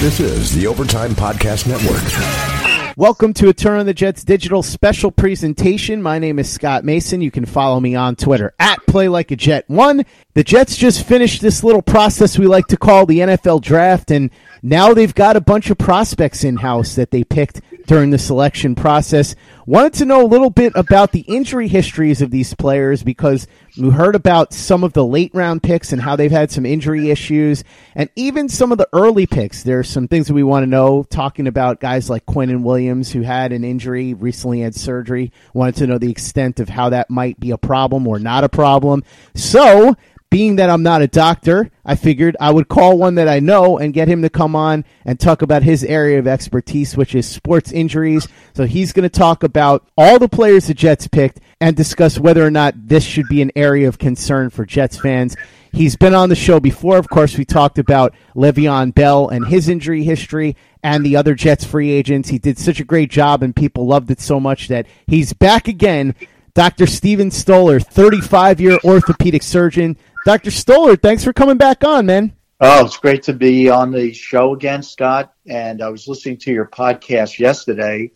This is the Overtime Podcast Network. Welcome to a Turn on the Jets digital special presentation. My name is Scott Mason. You can follow me on Twitter at Play Like a Jet One. The Jets just finished this little process we like to call the NFL draft, and now they've got a bunch of prospects in house that they picked during the selection process. Wanted to know a little bit about the injury histories of these players because we heard about some of the late round picks and how they've had some injury issues, and even some of the early picks. There are some things that we want to know, talking about guys like Quinnen Williams, who had an injury, recently had surgery. Wanted to know the extent of how that might be a problem or not a problem. So, being that I'm not a doctor, I figured I would call one that I know and get him to come on and talk about his area of expertise, which is sports injuries. So he's going to talk about all the players the Jets picked and discuss whether or not this should be an area of concern for Jets fans. He's been on the show before. Of course, we talked about Le'Veon Bell and his injury history and the other Jets free agents. He did such a great job and people loved it so much that he's back again. Dr. Steven Stoller, 35 year orthopedic surgeon. Dr. Stoller, thanks for coming back on, man. Oh, it's great to be on the show again, Scott. And I was listening to your podcast yesterday,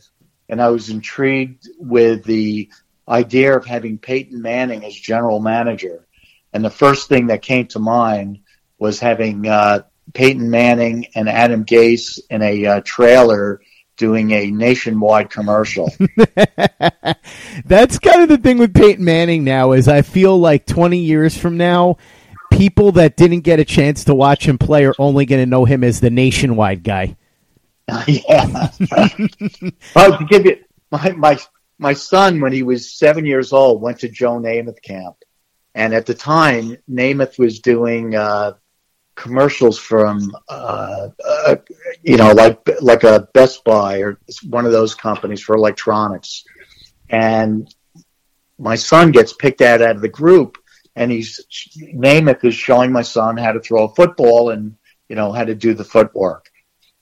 and I was intrigued with the idea of having Peyton Manning as general manager. And the first thing that came to mind was having uh, Peyton Manning and Adam Gase in a uh, trailer doing a nationwide commercial. That's kind of the thing with Peyton Manning now is I feel like 20 years from now, people that didn't get a chance to watch him play are only going to know him as the nationwide guy. yeah. well, to give you my my my son when he was seven years old went to Joe Namath camp, and at the time Namath was doing uh, commercials from uh, uh, you know like like a Best Buy or one of those companies for electronics, and my son gets picked out out of the group, and he's Namath is showing my son how to throw a football and you know how to do the footwork,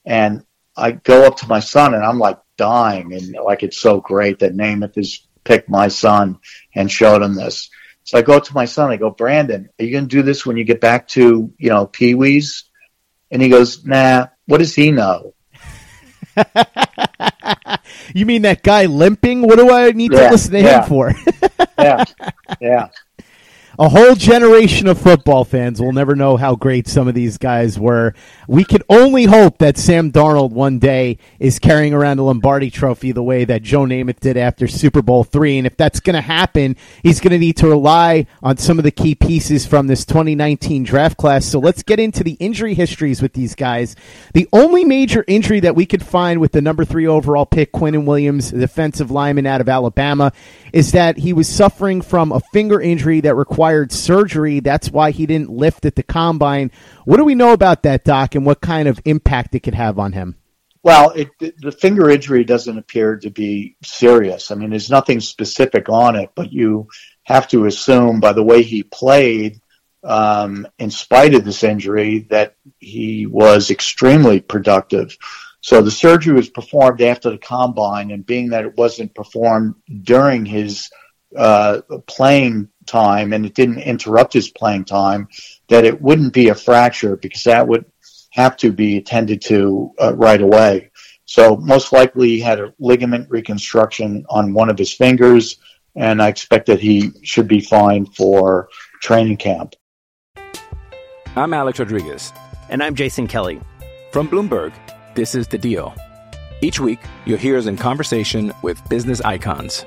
and I go up to my son and I'm like dying and like it's so great that Namath has picked my son and showed him this. So I go up to my son, I go, Brandon, are you gonna do this when you get back to, you know, Pee Wee's? And he goes, Nah, what does he know? You mean that guy limping? What do I need to Yeah, listen to yeah. him for? Yeah. Yeah. A whole generation of football fans will never know how great some of these guys were. We can only hope that Sam Darnold one day is carrying around a Lombardi trophy the way that Joe Namath did after Super Bowl three. And if that's going to happen, he's going to need to rely on some of the key pieces from this 2019 draft class. So let's get into the injury histories with these guys. The only major injury that we could find with the number three overall pick, Quinnen Williams, the defensive lineman out of Alabama, is that he was suffering from a finger injury that required surgery. That's why he didn't lift at the combine. What do we know about that, Doc, and what kind of impact it could have on him? Well, it, the finger injury doesn't appear to be serious. I mean, there's nothing specific on it, but you have to assume by the way he played um, in spite of this injury, that he was extremely productive. So the surgery was performed after the combine, and being that it wasn't performed during his uh, playing time and it didn't interrupt his playing time, that it wouldn't be a fracture because that would have to be attended to uh, right away. So most likely he had a ligament reconstruction on one of his fingers, and I expect that he should be fine for training camp. I'm Alex Rodriguez. And I'm Jason Kelly. From Bloomberg, this is The Deal. Each week, you'll hear us in conversation with business icons.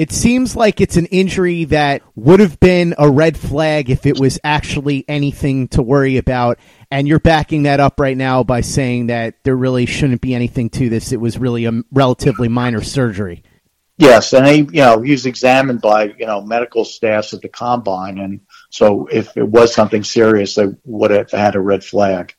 It seems like it's an injury that would have been a red flag if it was actually anything to worry about. And you're backing that up right now by saying that there really shouldn't be anything to this. It was really a relatively minor surgery. Yes, and he, you know, he was examined by you know medical staffs at the combine, and so if it was something serious, they would have had a red flag.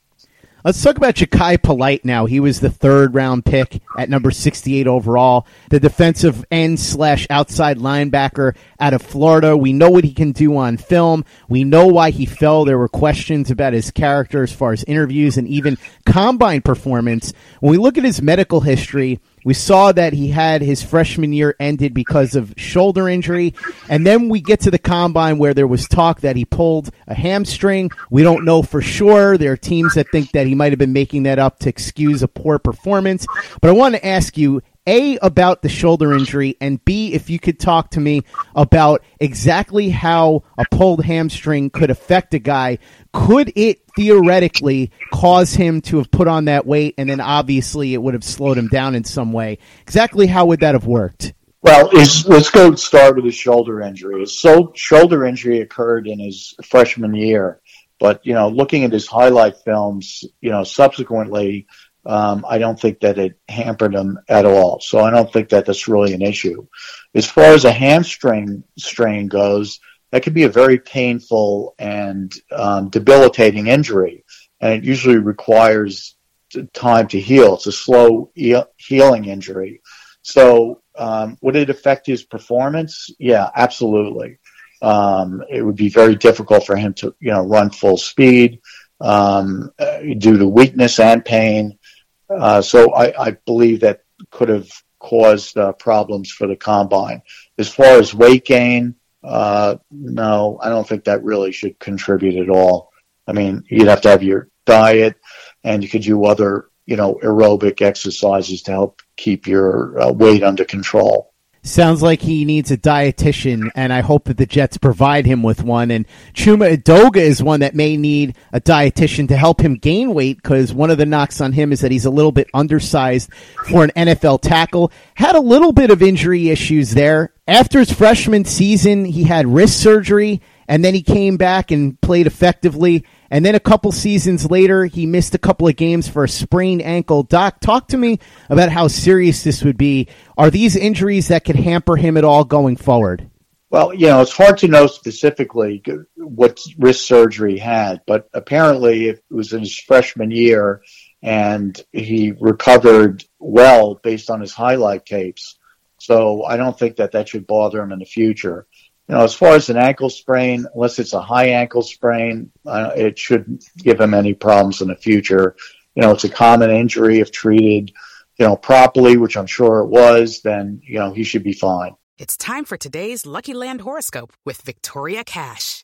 Let's talk about Jachai Polite now. He was the third round pick at number 68 overall, the defensive end slash outside linebacker out of Florida. We know what he can do on film. We know why he fell. There were questions about his character as far as interviews and even combine performance. When we look at his medical history, we saw that he had his freshman year ended because of shoulder injury. And then we get to the combine where there was talk that he pulled a hamstring. We don't know for sure. There are teams that think that he might have been making that up to excuse a poor performance. But I want to ask you, a, about the shoulder injury, and B, if you could talk to me about exactly how a pulled hamstring could affect a guy. Could it theoretically cause him to have put on that weight, and then obviously it would have slowed him down in some way? Exactly how would that have worked? Well, let's go start with his shoulder injury. His shoulder injury occurred in his freshman year, but you know, looking at his highlight films, you know, subsequently, um, I don't think that it hampered him at all. So I don't think that that's really an issue. As far as a hamstring strain goes, that could be a very painful and um, debilitating injury, and it usually requires time to heal. It's a slow he- healing injury. So um, would it affect his performance? Yeah, absolutely. Um, it would be very difficult for him to, you know, run full speed um, due to weakness and pain. Uh, so I, I believe that could have caused uh, problems for the combine. As far as weight gain, uh, no, I don't think that really should contribute at all. I mean, you'd have to have your diet, and you could do other, you know, aerobic exercises to help keep your uh, weight under control. Sounds like he needs a dietitian, and I hope that the Jets provide him with one. And Chuma Edoga is one that may need a dietitian to help him gain weight because one of the knocks on him is that he's a little bit undersized for an NFL tackle. Had a little bit of injury issues there. After his freshman season, he had wrist surgery, and then he came back and played effectively. And then a couple seasons later, he missed a couple of games for a sprained ankle. Doc, talk to me about how serious this would be. Are these injuries that could hamper him at all going forward? Well, you know, it's hard to know specifically what wrist surgery had, but apparently it was in his freshman year and he recovered well based on his highlight tapes. So I don't think that that should bother him in the future. You know, as far as an ankle sprain, unless it's a high ankle sprain, uh, it shouldn't give him any problems in the future. You know, it's a common injury if treated, you know, properly, which I'm sure it was, then, you know, he should be fine. It's time for today's Lucky Land horoscope with Victoria Cash.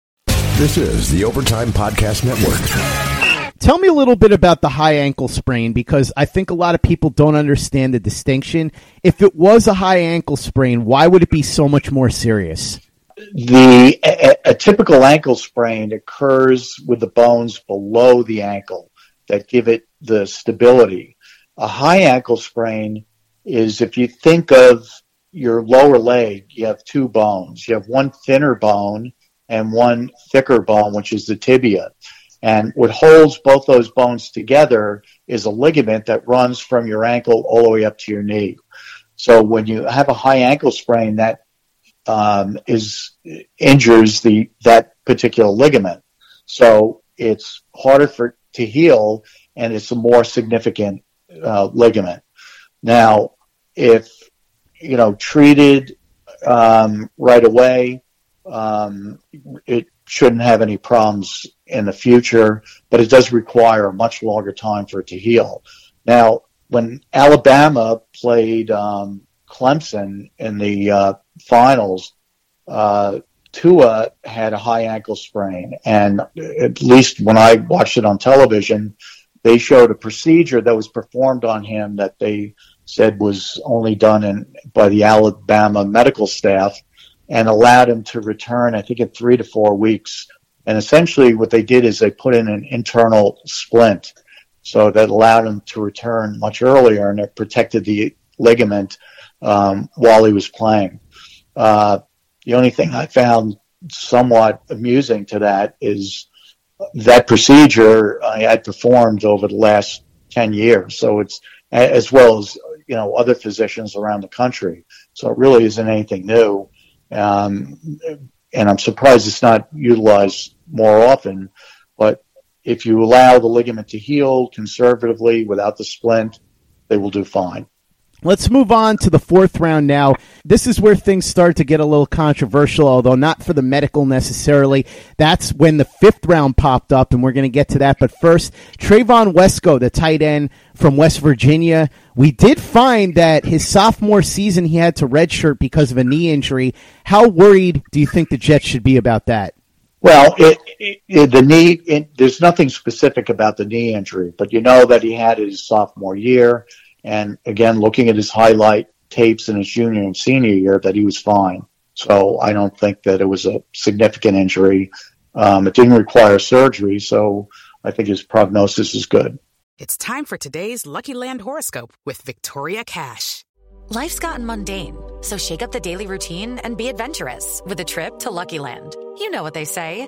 This is the Overtime Podcast Network. Tell me a little bit about the high ankle sprain because I think a lot of people don't understand the distinction. If it was a high ankle sprain, why would it be so much more serious? The a, a typical ankle sprain occurs with the bones below the ankle that give it the stability. A high ankle sprain is if you think of your lower leg, you have two bones. You have one thinner bone and one thicker bone, which is the tibia. And what holds both those bones together is a ligament that runs from your ankle all the way up to your knee. So when you have a high ankle sprain, that um, is injures the that particular ligament. So it's harder for to heal, and it's a more significant uh, ligament. Now, if you know treated um, right away, um, it shouldn't have any problems in the future, but it does require a much longer time for it to heal. Now, when Alabama played um, Clemson in the uh, finals, uh, Tua had a high ankle sprain, and at least when I watched it on television, they showed a procedure that was performed on him that they said was only done in, by the Alabama medical staff and allowed him to return, I think, in three to four weeks. And essentially, what they did is they put in an internal splint. So that allowed him to return much earlier and it protected the ligament um, while he was playing. Uh, the only thing I found somewhat amusing to that is that procedure I had performed over the last 10 years. So it's as well as, you know, other physicians around the country. So it really isn't anything new. Um, and I'm surprised it's not utilized more often. But if you allow the ligament to heal conservatively without the splint, they will do fine. Let's move on to the fourth round now. This is where things start to get a little controversial, although not for the medical necessarily. That's when the fifth round popped up, and we're going to get to that. But first, Trevon Wesco, the tight end from West Virginia. We did find that his sophomore season he had to redshirt because of a knee injury. How worried do you think the Jets should be about that? Well, it, it, the knee, it, there's nothing specific about the knee injury, but you know that he had his sophomore year. And again, looking at his highlight tapes in his junior and senior year, that he was fine. So I don't think that it was a significant injury. Um, it didn't require surgery, so I think his prognosis is good. It's time for today's Lucky Land horoscope with Victoria Cash. Life's gotten mundane, so shake up the daily routine and be adventurous with a trip to Lucky Land. You know what they say.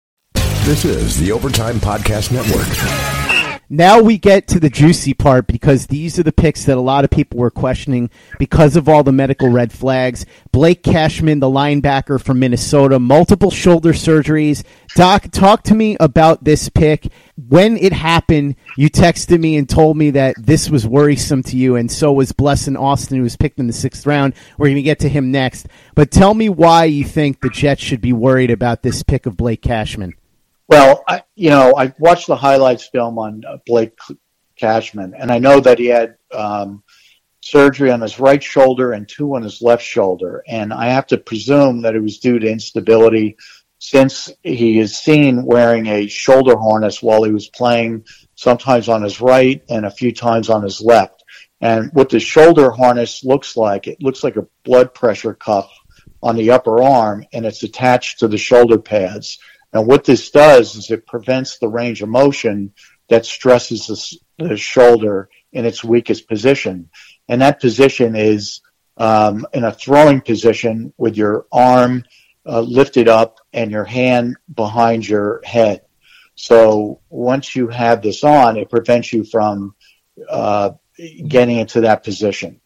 This is the Overtime Podcast Network. Now we get to the juicy part because these are the picks that a lot of people were questioning because of all the medical red flags. Blake Cashman, the linebacker from Minnesota, multiple shoulder surgeries. Doc, talk to me about this pick. When it happened, you texted me and told me that this was worrisome to you, and so was Blessuan Austin, who was picked in the sixth round. We're going to get to him next. But tell me why you think the Jets should be worried about this pick of Blake Cashman. Well, I, you know, I watched the highlights film on uh, Blake Cashman, and I know that he had um, surgery on his right shoulder and two on his left shoulder, and I have to presume that it was due to instability since he is seen wearing a shoulder harness while he was playing, sometimes on his right and a few times on his left. And what the shoulder harness looks like, it looks like a blood pressure cuff on the upper arm, and it's attached to the shoulder pads. And what this does is it prevents the range of motion that stresses the, the shoulder in its weakest position. And that position is um, in a throwing position with your arm uh, lifted up and your hand behind your head. So once you have this on, it prevents you from uh, getting into that position.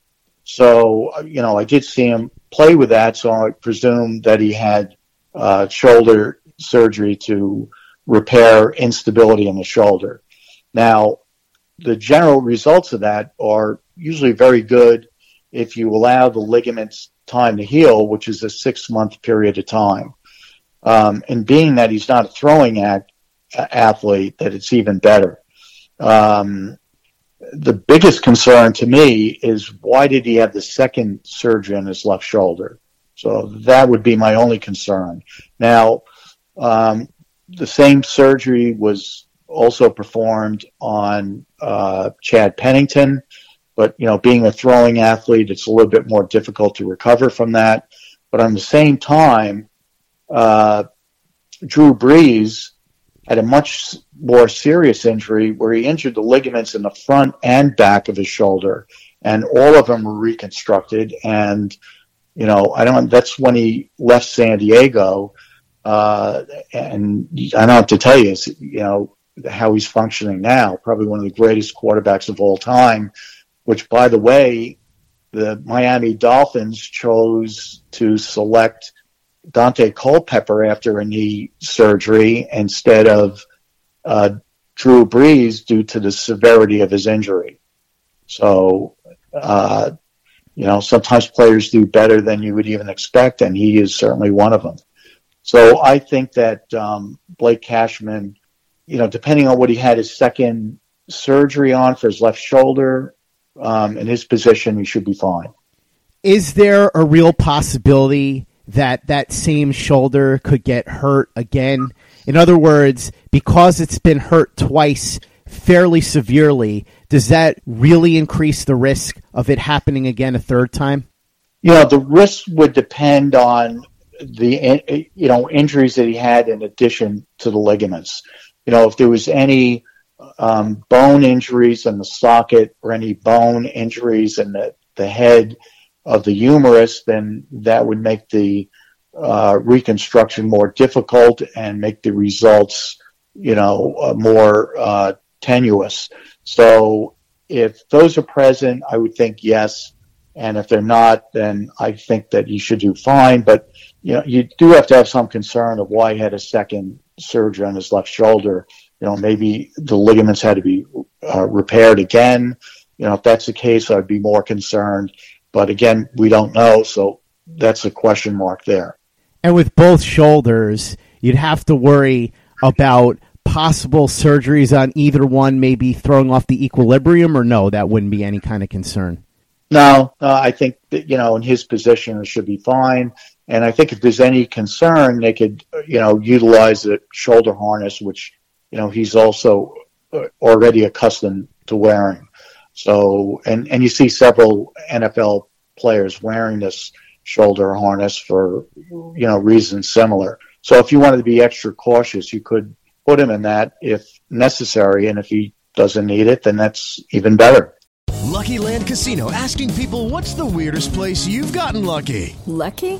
So, you know, I did see him play with that, so I presume that he had uh, shoulder surgery to repair instability in the shoulder. Now, the general results of that are usually very good if you allow the ligaments time to heal, which is a six month period of time. Um, and being that he's not a throwing act, athlete, that it's even better. Um, the biggest concern to me is why did he have the second surgery on his left shoulder? So that would be my only concern. Now, um, the same surgery was also performed on uh, Chad Pennington, but you know, being a throwing athlete, it's a little bit more difficult to recover from that. But on the same time, uh, Drew Brees had a much more serious injury where he injured the ligaments in the front and back of his shoulder, and all of them were reconstructed. And you know, I don't. That's when he left San Diego, uh, and I don't have to tell you, you know, how he's functioning now. Probably one of the greatest quarterbacks of all time. Which, by the way, the Miami Dolphins chose to select Daunte Culpepper after a knee surgery instead of uh, Drew Brees due to the severity of his injury. So, uh, you know, sometimes players do better than you would even expect, and he is certainly one of them. So I think that um, Blake Cashman, you know, depending on what he had his second surgery on for his left shoulder, um, in his position, he should be fine. Is there a real possibility that that same shoulder could get hurt again? In other words, because it's been hurt twice fairly severely, does that really increase the risk of it happening again a third time? You know, the risk would depend on the you know injuries that he had in addition to the ligaments. You know, if there was any um, bone injuries in the socket or any bone injuries in the, the head of the humerus, then that would make the uh, reconstruction more difficult and make the results, you know, uh, more uh, tenuous. So if those are present, I would think yes. And if they're not, then I think that you should do fine. But, you know, you do have to have some concern of why he had a second surgery on his left shoulder. You know, maybe the ligaments had to be uh, repaired again. You know, if that's the case, I'd be more concerned. But again, we don't know. So that's a question mark there. And with both shoulders, you'd have to worry about possible surgeries on either one, maybe throwing off the equilibrium, or no, that wouldn't be any kind of concern. No, uh, I think that, you know in his position it should be fine. And I think if there's any concern, they could you know utilize the shoulder harness, which you know he's also uh, already accustomed to wearing. So and and you see several NFL players wearing this shoulder harness for you know reasons similar. So if you wanted to be extra cautious, you could put him in that if necessary, and if he doesn't need it, then that's even better. Lucky Land Casino asking people what's the weirdest place you've gotten lucky? Lucky?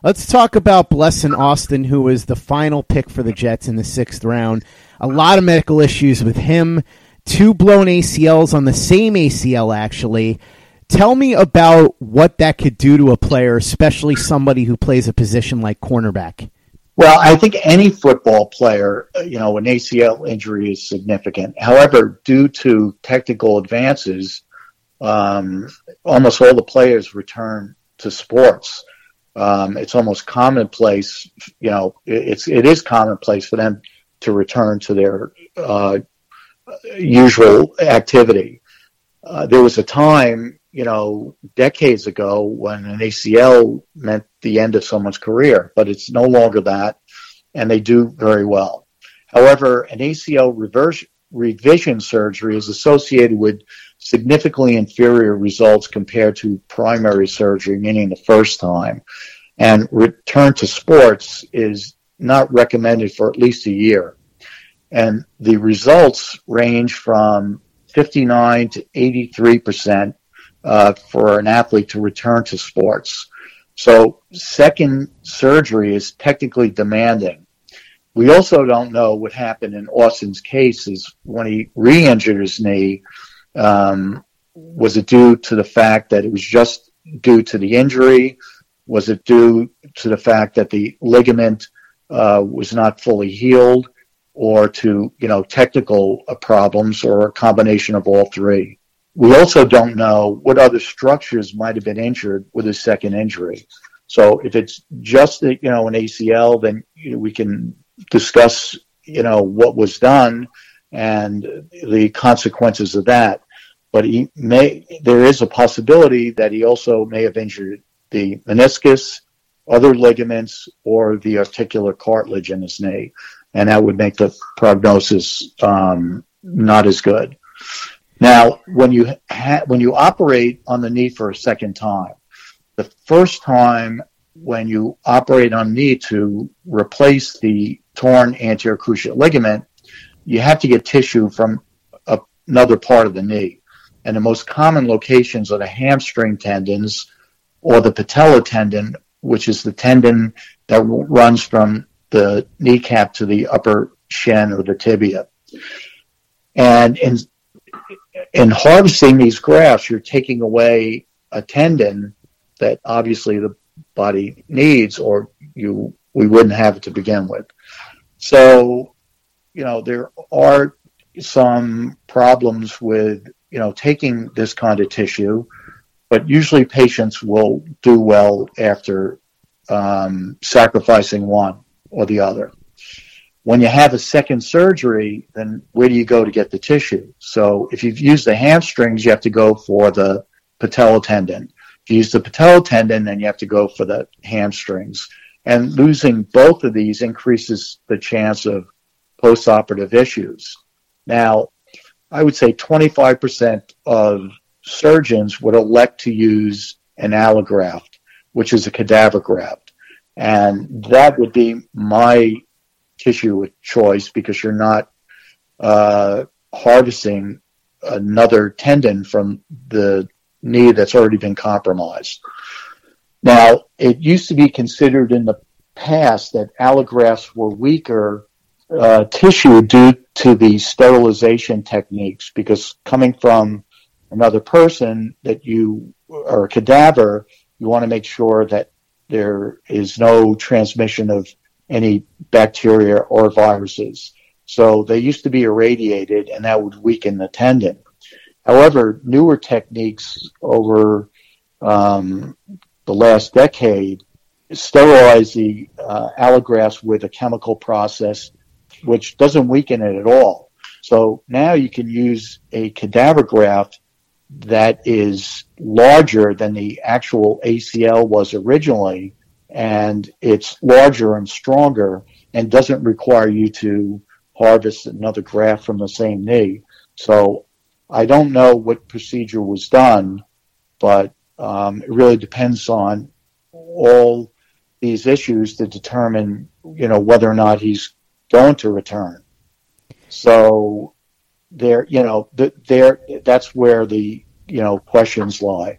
Let's talk about Blessuan Austin, who was the final pick for the Jets in the sixth round. A lot of medical issues with him. Two blown ACLs on the same ACL, actually. Tell me about what that could do to a player, especially somebody who plays a position like cornerback. Well, I think any football player, uh, you know, an ACL injury is significant. However, due to technical advances, um, almost all the players return to sports. Um, it's almost commonplace, you know, it's it is commonplace for them to return to their uh, usual activity. Uh, there was a time, you know, decades ago when an ACL meant the end of someone's career, but it's no longer that, and they do very well. However, an ACL reverse, revision surgery is associated with significantly inferior results compared to primary surgery, meaning the first time. And return to sports is not recommended for at least a year. And the results range from 59 to 83 percent uh, for an athlete to return to sports. So second surgery is technically demanding. We also don't know what happened in Austin's case is when he re-injured his knee, um, was it due to the fact that it was just due to the injury? Was it due to the fact that the ligament uh, was not fully healed or to, you know, technical uh, problems or a combination of all three? We also don't know what other structures might have been injured with his second injury. So if it's just, you know, an ACL, then we can discuss, you know, what was done and the consequences of that but he may there is a possibility that he also may have injured the meniscus, other ligaments, or the articular cartilage in his knee, and that would make the prognosis um, not as good. Now, when you ha- when you operate on the knee for a second time, the first time when you operate on knee to replace the torn anterior cruciate ligament, you have to get tissue from a, another part of the knee and the most common locations are the hamstring tendons or the patella tendon, which is the tendon that runs from the kneecap to the upper shin or the tibia. And in, in harvesting these grafts, you're taking away a tendon that obviously the body needs or you we wouldn't have it to begin with. So, you know, there are some problems with you know, taking this kind of tissue, but usually patients will do well after um, sacrificing one or the other. When you have a second surgery, then where do you go to get the tissue? So if you've used the hamstrings, you have to go for the patella tendon. If you use the patella tendon, then you have to go for the hamstrings. And losing both of these increases the chance of postoperative issues. Now, I would say 25% of surgeons would elect to use an allograft, which is a cadaver graft. And that would be my tissue of choice because you're not uh, harvesting another tendon from the knee that's already been compromised. Now, it used to be considered in the past that allografts were weaker uh, tissue due to the sterilization techniques because coming from another person that you are a cadaver, you want to make sure that there is no transmission of any bacteria or viruses. So they used to be irradiated and that would weaken the tendon. However, newer techniques over um, the last decade sterilize the uh, allografts with a chemical process which doesn't weaken it at all. So now you can use a cadaver graft that is larger than the actual ACL was originally, and it's larger and stronger and doesn't require you to harvest another graft from the same knee. So I don't know what procedure was done, but um, it really depends on all these issues to determine, you know, whether or not he's going to return. So there, you know, there, that's where the, you know, questions lie.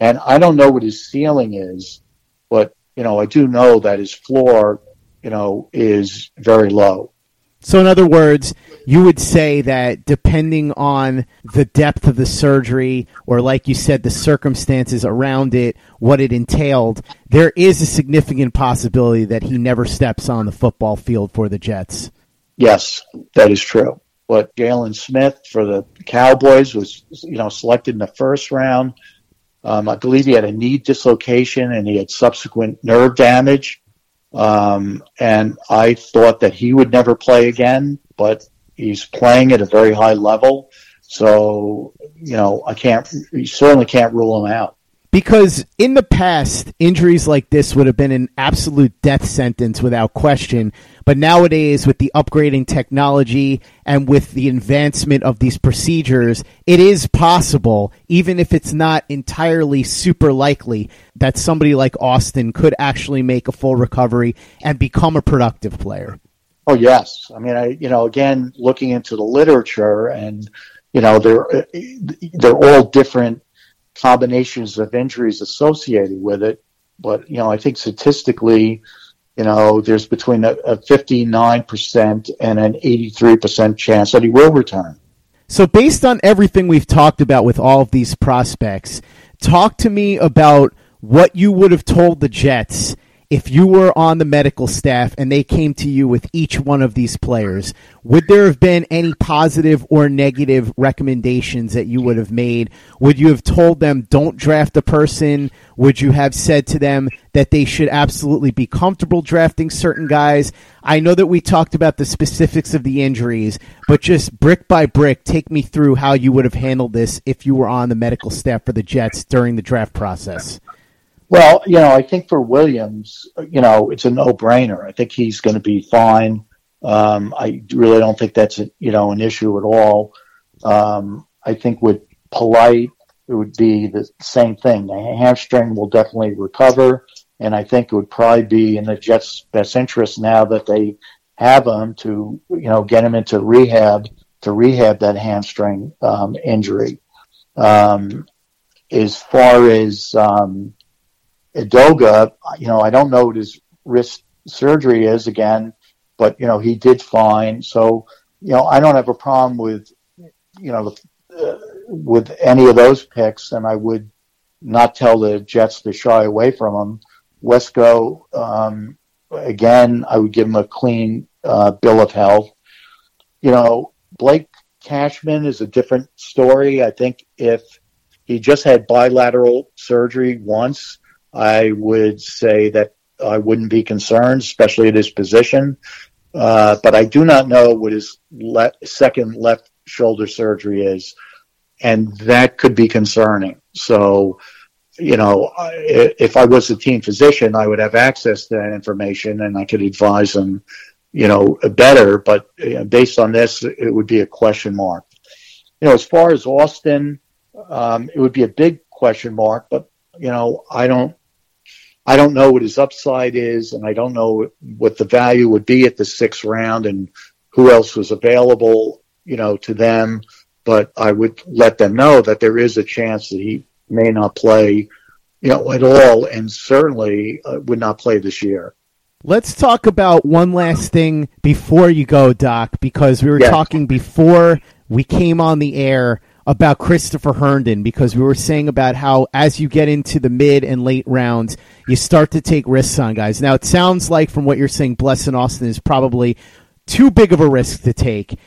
And I don't know what his ceiling is, but, you know, I do know that his floor, you know, is very low. So, in other words, you would say that depending on the depth of the surgery, or like you said, the circumstances around it, what it entailed, there is a significant possibility that he never steps on the football field for the Jets. Yes, that is true. But Jaylon Smith for the Cowboys was, you know, selected in the first round. Um, I believe he had a knee dislocation and he had subsequent nerve damage. Um, and I thought that he would never play again, but he's playing at a very high level. So, you know, I can't, you certainly can't rule him out. Because in the past, injuries like this would have been an absolute death sentence without question. But nowadays, with the upgrading technology and with the advancement of these procedures, it is possible, even if it's not entirely super likely, that somebody like Austin could actually make a full recovery and become a productive player. Oh yes, I mean, I you know, again, looking into the literature, and you know, they're they're all different combinations of injuries associated with it. but you know, I think statistically, you know, there's between a, a 59% and an 83% chance that he will return. So, based on everything we've talked about with all of these prospects, talk to me about what you would have told the Jets if you were on the medical staff and they came to you with each one of these players, would there have been any positive or negative recommendations that you would have made? Would you have told them don't draft a person? Would you have said to them that they should absolutely be comfortable drafting certain guys? I know that we talked about the specifics of the injuries, but just brick by brick, take me through how you would have handled this if you were on the medical staff for the Jets during the draft process. Well, you know, I think for Williams, you know, it's a no-brainer. I think he's going to be fine. Um, I really don't think that's a, you know an issue at all. Um, I think with Polite, it would be the same thing. The hamstring will definitely recover, and I think it would probably be in the Jets' best interest now that they have him to you know get him into rehab to rehab that hamstring um, injury. Um, as far as um, Edoga, you know, I don't know what his wrist surgery is again, but you know, he did fine. So, you know, I don't have a problem with, you know, uh, with any of those picks, and I would not tell the Jets to shy away from them. Wesco, um, again, I would give him a clean uh, bill of health. You know, Blake Cashman is a different story. I think if he just had bilateral surgery once, I would say that I wouldn't be concerned, especially at his position. Uh, but I do not know what his le- second left shoulder surgery is, and that could be concerning. So, you know, if I was a team physician, I would have access to that information and I could advise him, you know, better. But based on this, it would be a question mark. You know, as far as Austin, um, it would be a big question mark, but you know, I don't I don't know what his upside is, and I don't know what the value would be at the sixth round and who else was available, you know, to them. But I would let them know that there is a chance that he may not play, you know, at all, and certainly uh, would not play this year. Let's talk about one last thing before you go, Doc, because we were Yes. talking before we came on the air about Christopher Herndon because we were saying about how as you get into the mid and late rounds, you start to take risks on guys. Now it sounds like from what you're saying, Blessuan Austin is probably too big of a risk to take.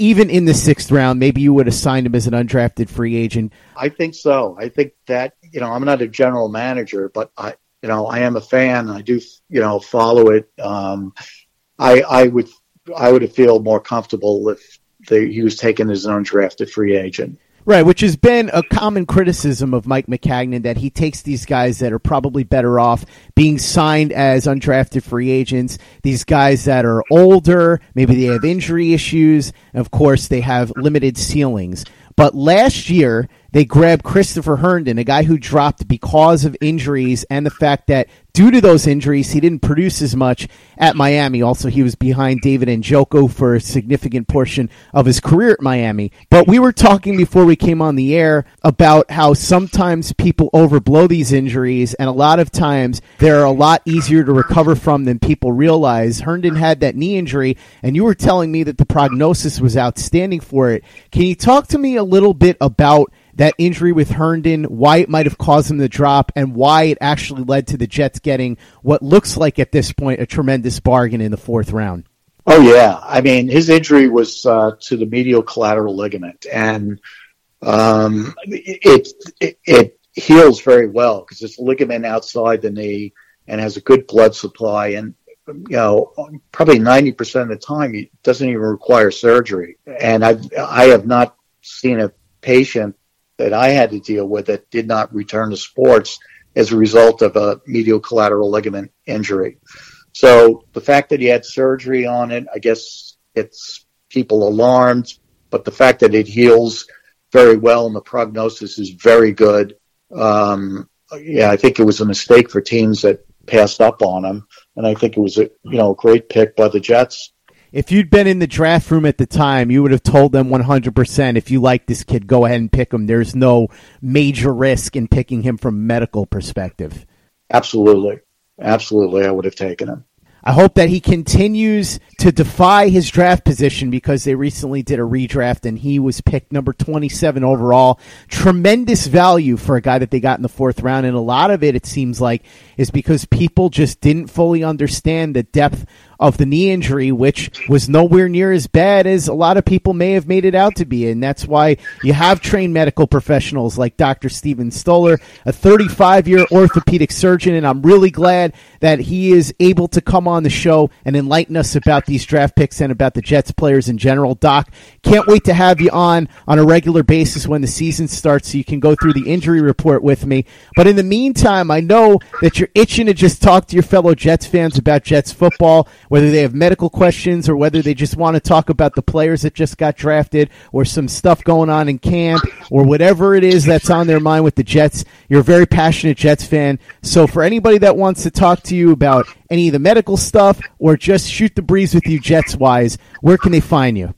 Even in the sixth round, maybe you would have signed him as an undrafted free agent. I think so. I think that you know I'm not a general manager, but I you know I am a fan. I do you know follow it. Um, I I would I would feel more comfortable if the, he was taken as an undrafted free agent. Right, which has been a common criticism of Mike Maccagnan that he takes these guys that are probably better off being signed as undrafted free agents, these guys that are older, maybe they have injury issues, of course they have limited ceilings. But last year, they grabbed Christopher Herndon, a guy who dropped because of injuries and the fact that due to those injuries, he didn't produce as much at Miami. Also, he was behind David Njoku for a significant portion of his career at Miami. But we were talking before we came on the air about how sometimes people overblow these injuries, and a lot of times they're a lot easier to recover from than people realize. Herndon had that knee injury, and you were telling me that the prognosis was outstanding for it. Can you talk to me a little bit about that injury with Herndon, why it might have caused him to drop, and why it actually led to the Jets getting what looks like at this point a tremendous bargain in the fourth round. Oh yeah, I mean his injury was uh, to the medial collateral ligament, and um, it, it it heals very well because it's a ligament outside the knee and has a good blood supply, and you know probably ninety percent of the time it doesn't even require surgery. And I I have not seen a patient that I had to deal with that did not return to sports as a result of a medial collateral ligament injury. So the fact that he had surgery on it, I guess gets people alarmed, but the fact that it heals very well and the prognosis is very good. Um, yeah, I think it was a mistake for teams that passed up on him, and I think it was a you know a great pick by the Jets. If you'd been in the draft room at the time, you would have told them 100% if you like this kid, go ahead and pick him. There's no major risk in picking him from a medical perspective. Absolutely. Absolutely. I would have taken him. I hope that he continues to defy his draft position because they recently did a redraft and he was picked number 27 overall. Tremendous value for a guy that they got in the fourth round. And a lot of it, it seems like, is because people just didn't fully understand the depth of the knee injury, which was nowhere near as bad as a lot of people may have made it out to be. And that's why you have trained medical professionals like Dr. Steven Stoller, a 35 year orthopedic surgeon. And I'm really glad that he is able to come on the show and enlighten us about these draft picks and about the Jets players in general. Doc, can't wait to have you on on a regular basis when the season starts so you can go through the injury report with me. But in the meantime, I know that you're itching to just talk to your fellow Jets fans about Jets football whether they have medical questions or whether they just want to talk about the players that just got drafted or some stuff going on in camp or whatever it is that's on their mind with the Jets. You're a very passionate Jets fan. So for anybody that wants to talk to you about any of the medical stuff or just shoot the breeze with you Jets wise, where can they find you?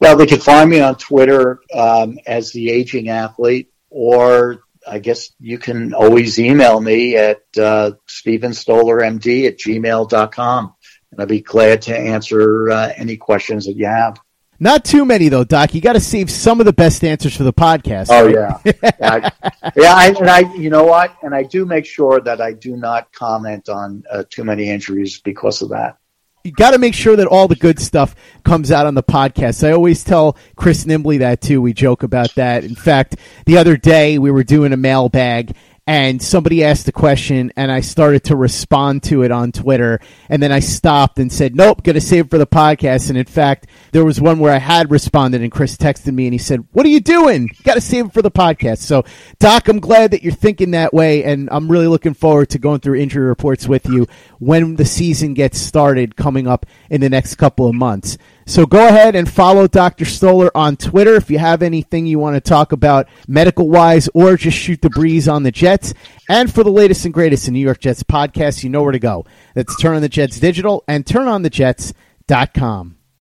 Well, they can find me on Twitter um, as the aging athlete, or I guess you can always email me at uh, StevenStollerMD at gmail.com and I'd be glad to answer uh, any questions that you have. Not too many though, Doc. You got to save some of the best answers for the podcast. Oh right? yeah, yeah, I, yeah. I, and I, you know what? And I do make sure that I do not comment on uh, too many injuries because of that. You got to make sure that all the good stuff comes out on the podcast. I always tell Chris Nimbley that too. We joke about that. In fact, the other day we were doing a mailbag and somebody asked a question and I started to respond to it on Twitter and then I stopped and said, nope, to save it for the podcast. And in fact, there was one where I had responded and Chris texted me and he said, what are you doing? You got to save it for the podcast. So Doc, I'm glad that you're thinking that way. And I'm really looking forward to going through injury reports with you when the season gets started coming up in the next couple of months. So go ahead and follow Dr. Stoller on Twitter if you have anything you want to talk about medical wise or just shoot the breeze on the Jets. And for the latest and greatest in New York Jets podcasts, you know where to go. That's Turn on the Jets Digital and turnonthejets.com.